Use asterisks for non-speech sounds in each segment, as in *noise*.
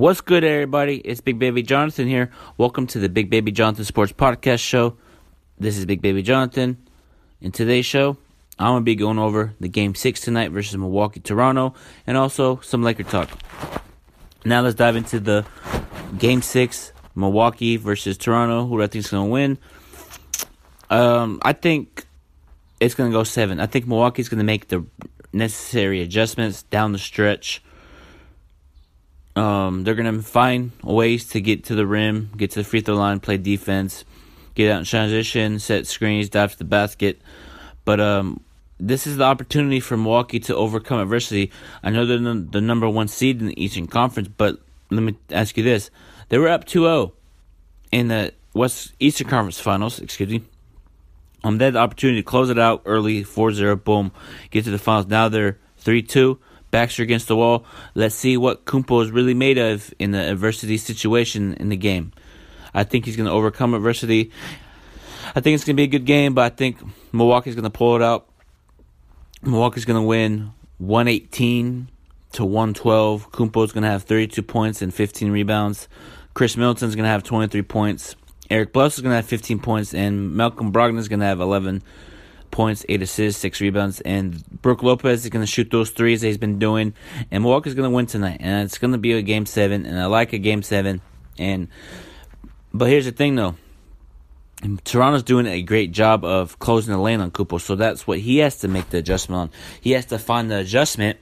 What's good, everybody? It's Big Baby Jonathan here. Welcome to the Big Baby Jonathan Sports Podcast Show. This is Big Baby Jonathan. In today's show, I'm going to be going over the Game 6 tonight versus Milwaukee Toronto and also some Laker talk. Now let's dive into the Game 6, Milwaukee versus Toronto. Who do I think is going to win? Um, I think it's going to go 7. I think Milwaukee's going to make the necessary adjustments down the stretch. Um, they're going to find ways to get to the rim, get to the free throw line, play defense, get out in transition, set screens, dive to the basket. But um, this is the opportunity for Milwaukee to overcome adversity. I know they're the number one seed in the Eastern Conference, but let me ask you this. They were up 2 0 in the West Eastern Conference Finals, excuse me. Um, they had the opportunity to close it out early, 4 0, boom, get to the finals. Now they're 3 2. Baxter against the wall. Let's see what Kumpo is really made of in the adversity situation in the game. I think he's going to overcome adversity. I think it's going to be a good game, but I think Milwaukee's going to pull it out. Milwaukee's going to win 118 to 112. Kumpo's going to have 32 points and 15 rebounds. Khris Middleton's going to have 23 points. Eric Bledsoe's is going to have 15 points, and Malcolm Brogdon's going to have 11 points, eight assists, six rebounds, and Brook Lopez is going to shoot those threes that he's been doing, and Milwaukee's going to win tonight, and it's going to be a game seven, and I like a game seven, and but here's the thing though. Toronto's doing a great job of closing the lane on Kupo, so that's what he has to make the adjustment on. He has to find the adjustment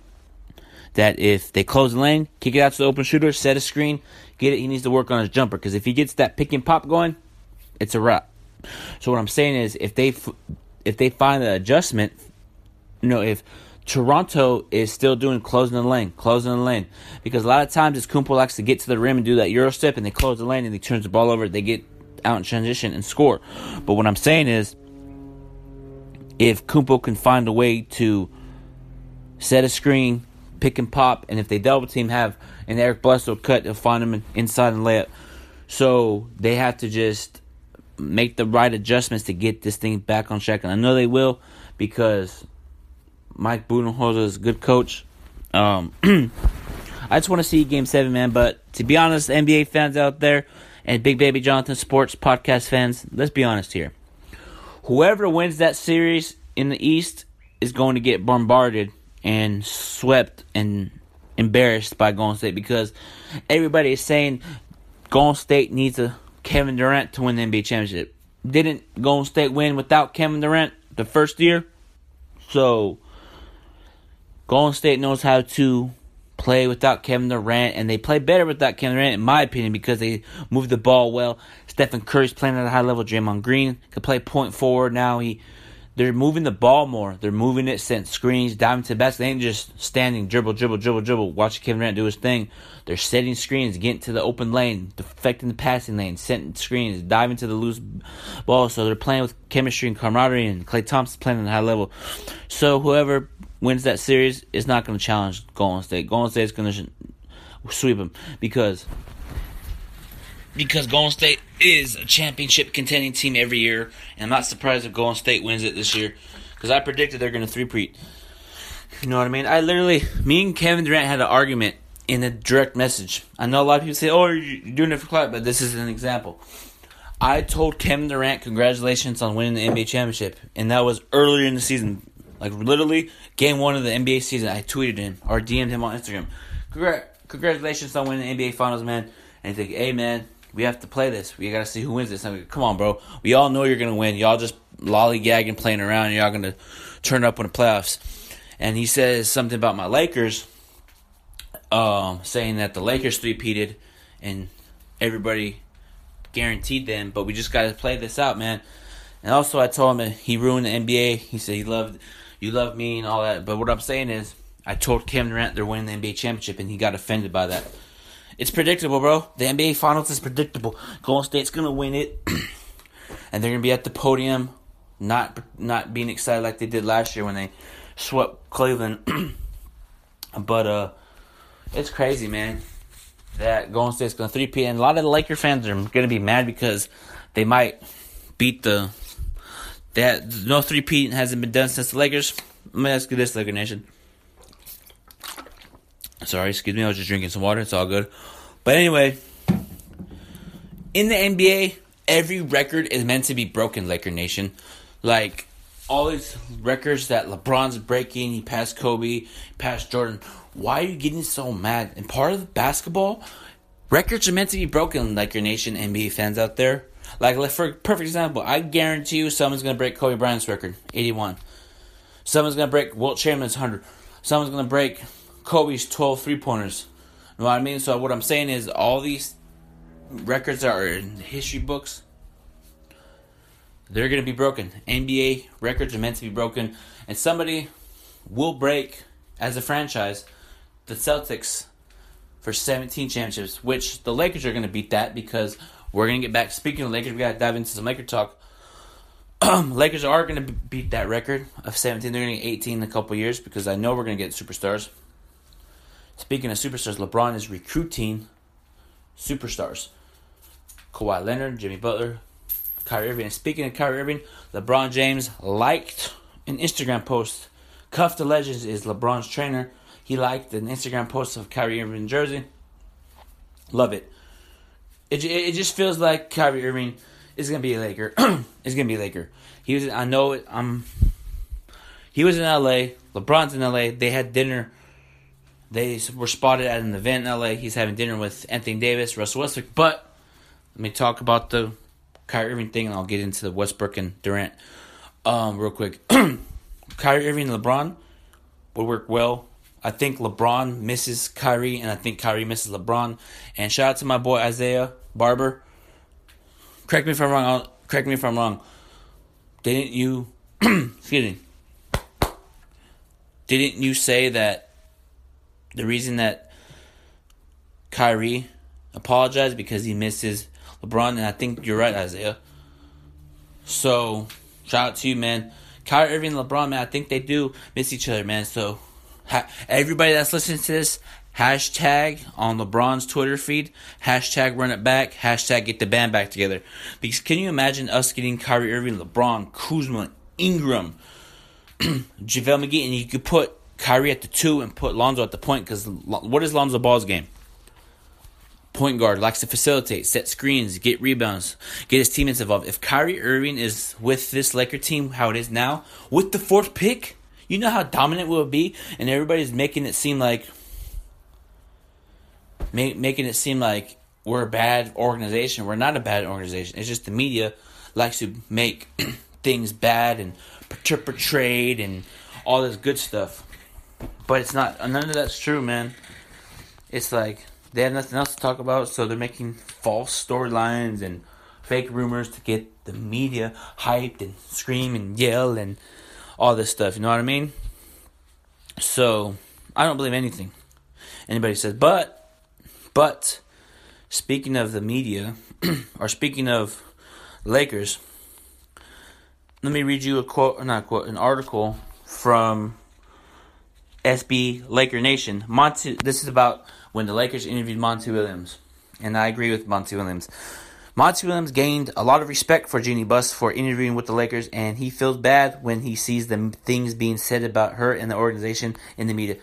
that if they close the lane, kick it out to the open shooter, set a screen, get it. He needs to work on his jumper because if he gets that pick and pop going, it's a wrap. So what I'm saying is, if they if they find the adjustment, you know, if Toronto is still doing closing the lane, closing the lane, because a lot of times it's Kumpo likes to get to the rim and do that Euro step, and they close the lane and he turns the ball over, they get out in transition and score. But what I'm saying is, if Kumpo can find a way to set a screen, pick and pop, and if they double team, have an Eric Bledsoe cut, they'll find him inside and layup. So they have to just make the right adjustments to get this thing back on track. And I know they will because Mike Budenholzer is a good coach. Um, *clears throat* I just want to see Game Seven, man. But to be honest, NBA fans out there and Big Baby Jonathan Sports podcast fans, let's be honest here. Whoever wins that series in the East is going to get bombarded and swept and embarrassed by Golden State because everybody is saying Golden State needs a Kevin Durant to win the NBA championship. Didn't Golden State win without Kevin Durant the first year? So Golden State knows how to play without Kevin Durant, and they play better without Kevin Durant, in my opinion, because they move the ball well. Stephen Curry's playing at a high level. Draymond Green can play point forward now. He they're moving the ball more. They're moving it, setting screens, diving to the basket. They ain't just standing, dribble, dribble, dribble, dribble, watching Kevin Durant do his thing. They're setting screens, getting to the open lane, defecting the passing lane, setting screens, diving to the loose ball. So they're playing with chemistry and camaraderie, and Klay Thompson's playing at a high level. So whoever wins that series is not going to challenge Golden State. Golden State is going to sweep them because because Golden State is a championship contending team every year, and I'm not surprised if Golden State wins it this year because I predicted they're going to three-peat. You know what I mean? I literally, me and Kevin Durant had an argument in a direct message. I know a lot of people say, "Oh, you're doing it for clout," but this is an example. I told Kevin Durant congratulations on winning the NBA championship, and that was earlier in the season, like literally game one of the NBA season. I tweeted him or DM'd him on Instagram. Congrat- congratulations on winning the NBA Finals, man. And he's like, "Hey, man." We have to play this. We got to see who wins this. Come on, bro. We all know you're to win. Y'all just lollygagging, playing around, y'all to turn up in the playoffs. And he says something about my Lakers, um, saying that the Lakers three-peated and everybody guaranteed them, but we just got to play this out, man. And also, I told him he ruined the NBA. He said he loved, you love me and all that. But what I'm saying is, I told Kevin Durant they're winning the NBA championship, and he got offended by that. It's predictable, bro. The NBA Finals is predictable. Golden State's gonna win it, *clears throat* and they're gonna be at the podium, not not being excited like they did last year when they swept Cleveland. *clears throat* but uh, it's crazy, man. that Golden State's going to three-peat, and a lot of the Laker fans are to be mad because they might beat the that no three-peat hasn't been done since the Lakers. Let me ask you this, Laker Nation. Sorry, excuse me. I was just drinking some water. It's all good. But anyway, in the NBA, every record is meant to be broken, Laker Nation. Like all these records that LeBron's breaking, he passed Kobe, passed Jordan. Why are you getting so mad? And part of basketball, records are meant to be broken, Laker Nation NBA fans out there. Like, for perfect example, I guarantee you someone's gonna break Kobe Bryant's record, eighty-one. Someone's gonna break Wilt Chamberlain's hundred. Someone's gonna break Kobe's 12 three pointers. You know what I mean? So what I'm saying is all these records are in history books, they're gonna be broken. NBA records are meant to be broken, and somebody will break as a franchise the Celtics for 17 championships, which the Lakers are gonna beat that because we're gonna get back. Speaking of Lakers, we gotta dive into some Laker talk. *clears throat* Lakers are gonna beat that record of 17. They're gonna get 18 in a couple years because I know we're gonna get superstars. Speaking of superstars, LeBron is recruiting superstars. Kawhi Leonard, Jimmy Butler, Kyrie Irving. And speaking of Kyrie Irving, LeBron James liked an Instagram post. Cuff the Legends is LeBron's trainer. He liked an Instagram post of Kyrie Irving jersey. Love it. It, it just feels like Kyrie Irving is gonna be a Laker. *clears throat* is gonna be a Laker. He was. I know it. I'm. He was in L.A. LeBron's in L.A. They had dinner they were spotted at an event in LA. He's having dinner with Anthony Davis, Russell Westbrook. But let me talk about the Kyrie Irving thing, and I'll get into the Westbrook and Durant um, real quick. *clears throat* Kyrie Irving and LeBron would work well. I think LeBron misses Kyrie, and I think Kyrie misses LeBron. And shout out to my boy Isaiah Barber. Correct me if I'm wrong. I'll, correct me if I'm wrong. Didn't you? *clears throat* excuse me. Didn't you say that the reason that Kyrie apologized because he misses LeBron, and I think you're right, Isaiah. So, shout out to you, man. Kyrie Irving and LeBron, man, I think they do miss each other, man. So, ha- everybody that's listening to this, hashtag on LeBron's Twitter feed, hashtag run it back, hashtag get the band back together. Because can you imagine us getting Kyrie Irving, LeBron, Kuzma, Ingram, *clears throat* JaVale McGee, and you could put Kyrie at the two and put Lonzo at the point because what is Lonzo Ball's game? Point guard likes to facilitate, set screens, get rebounds, get his teammates involved. If Kyrie Irving is with this Laker team, how it is now, with the fourth pick, you know how dominant we'll be, and everybody's making it seem like, make, making it seem like we're a bad organization. We're not a bad organization. It's just the media likes to make *clears throat* things bad and portray and all this good stuff. But it's not. None of that's true, man. It's like they have nothing else to talk about, so they're making false storylines and fake rumors to get the media hyped and scream and yell and all this stuff. You know what I mean? So I don't believe anything anybody says. But, but speaking of the media, *clears throat* or speaking of Lakers, let me read you a quote, not a quote, an article from SB Laker Nation. Monty, this is about when the Lakers interviewed Monty Williams, and I agree with Monty Williams. Monty Williams gained a lot of respect for Jeanie Buss for interviewing with the Lakers, and he feels bad when he sees the things being said about her and the organization in the media.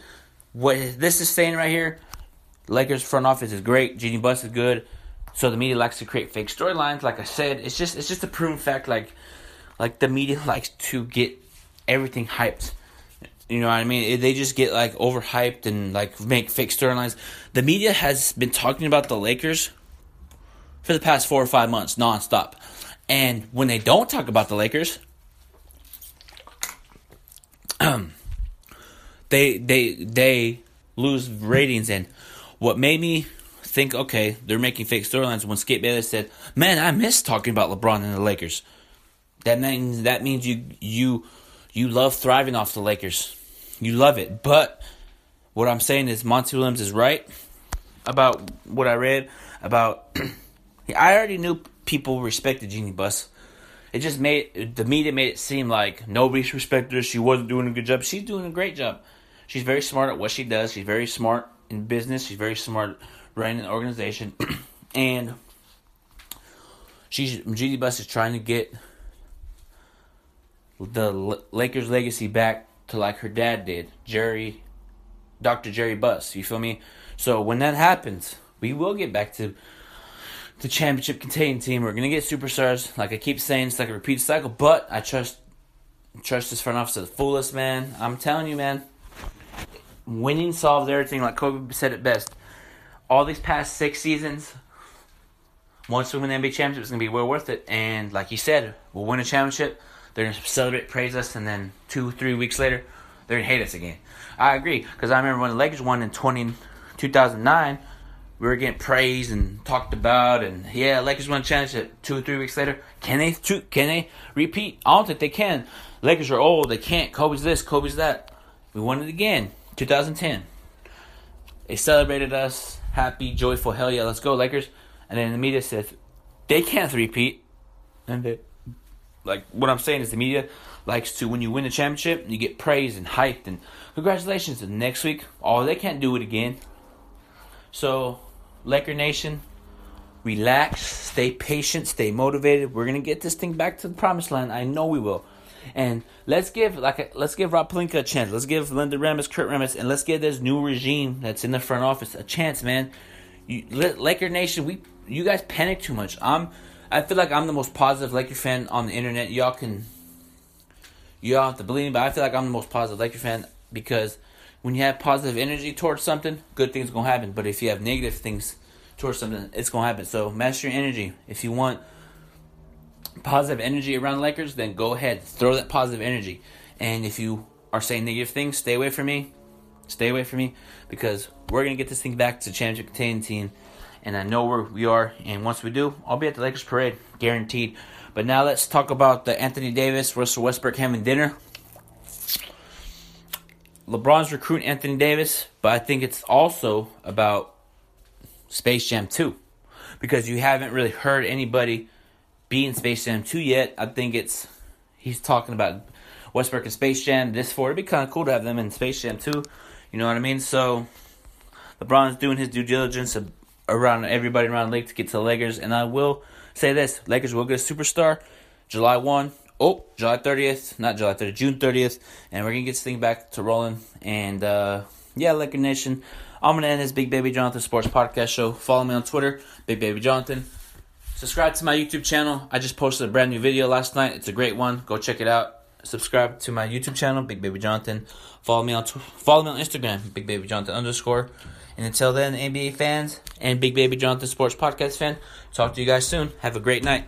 What this is saying right here, Lakers front office is great, Jeanie Buss is good, so the media likes to create fake storylines. Like I said, it's just it's just a proven fact. Like like the media *laughs* likes to get everything hyped. You know what I mean? They just get like overhyped and like make fake storylines. The media has been talking about the Lakers for the past four or five months nonstop. And when they don't talk about the Lakers, *clears throat* they they they lose ratings. And what made me think, okay, they're making fake storylines when Skip Bayless said, "Man, I miss talking about LeBron and the Lakers." That means that means you you you love thriving off the Lakers. You love it. But what I'm saying is Monty Williams is right about what I read about *clears throat* I already knew people respected Jeanie Buss. It just made the media made it seem like nobody's respected her. She wasn't doing a good job. She's doing a great job. She's very smart at what she does. She's very smart in business. She's very smart running an organization, *clears throat* and she's Jeanie Buss is trying to get the Lakers legacy back to like her dad did, Jerry, Dr. Jerry Buss. You feel me? So when that happens, we will get back to the championship containing team. We're gonna get superstars. Like I keep saying, it's like a repeat cycle. But I trust trust this front office to the fullest, man. I'm telling you, man. Winning solves everything. Like Kobe said it best. All these past six seasons, once we win the NBA championship, it's gonna be well worth it. And like he said, we'll win a championship. They're gonna celebrate, praise us, and then two, three weeks later, they're gonna hate us again. I agree because I remember when the Lakers won in 20, 2009, we were getting praised and talked about, and yeah, Lakers won a championship. Two or three weeks later, can they? Two, can they repeat? I don't think they can. Lakers are old. They can't. Kobe's this. Kobe's that. We won it again. 2010. They celebrated us. Happy, joyful. Hell yeah, let's go Lakers. And then the media says they can't repeat. And they, like what I'm saying is the media likes to when you win the championship, you get praised and hyped and congratulations. And next week, oh, they can't do it again. So, Laker Nation, relax, stay patient, stay motivated. We're gonna get this thing back to the promised land. I know we will. And let's give like let's give Rob Pelinka a chance. Let's give Linda Rambis, Kurt Rambis, and let's give this new regime that's in the front office a chance, man. You, Laker Nation, we you guys panic too much. I'm I feel like I'm the most positive Laker fan on the internet. Y'all can y'all have to believe me, but I feel like I'm the most positive Laker fan because when you have positive energy towards something, good things gonna happen. But if you have negative things towards something, it's gonna happen. So master your energy. If you want positive energy around Lakers, then go ahead, throw that positive energy. And if you are saying negative things, stay away from me. Stay away from me because we're gonna get this thing back to championship team, and I know where we are. And once we do, I'll be at the Lakers parade, guaranteed. But now let's talk about the Anthony Davis, Russell Westbrook having dinner. LeBron's recruiting Anthony Davis, but I think it's also about Space Jam 2 because you haven't really heard anybody be in Space Jam 2 yet. I think it's he's talking about Westbrook and Space Jam. This for it'd be kind of cool to have them in Space Jam 2. You know what I mean? So LeBron's doing his due diligence around everybody around the league to get to the Lakers, and I will say this: Lakers will get a superstar July 1. Oh, July 30th, not July 30th, June 30th, and we're gonna get this thing back to rolling. And uh, yeah, Laker Nation, I'm gonna end this Big Baby Jonathan Sports Podcast show. Follow me on Twitter, Big Baby Jonathan. Subscribe to my YouTube channel. I just posted a brand new video last night. It's a great one. Go check it out. Subscribe to my YouTube channel, Big Baby Jonathan. Follow me on follow me on Instagram, Big Baby Jonathan underscore. And until then, NBA fans and Big Baby Jonathan Sports Podcast fan, talk to you guys soon. Have a great night.